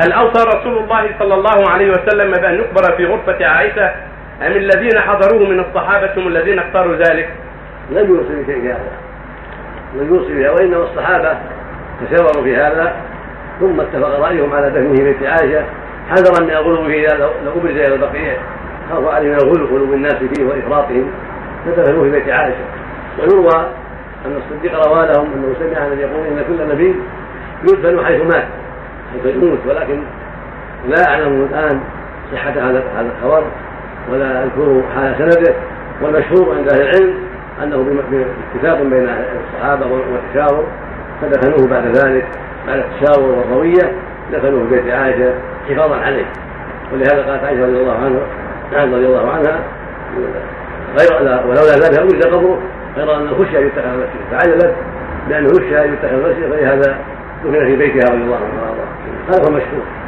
هل أوصى رسول الله صلى الله عليه وسلم بأن يقبر في غرفة عائشة؟ أم الذين حضروه من الصحابة هم الذين اختاروا ذلك؟ لم يوصي بشيء هذا. لم يوصي بها وإنما الصحابة تشاوروا في هذا ثم اتفق رأيهم على دفنه بيت عائشة. حذرا من الغلو فيه لو أبرز إلى البقيع. خاف عليه من الغلو غلو الناس فيه وإفراطهم. فدفنوه في بيت عائشة. ويروى أن الصديق روى لهم أنه سمع من يقول إن كل نبي يدفن حيث مات. يموت ولكن لا أعلم الآن صحة هذا هذا الخبر ولا أذكر حال سنده. والمشهور عند أهل العلم أنه اتفاق بين الصحابة والتشاور فدفنوه بعد ذلك بعد التشاور والروية دفنوه في بيت عائشة حفاظا عليه. ولهذا قالت عائشة رضي الله عنها رضي الله عنها غير ولولا ذلك وجد قبره غير أن خشي أن يتخذ المسجد. فعجلت بانه خشي أن يتخذ المسجد فلهذا دفن في بيتها رضي الله عنها. هذا هو المشهور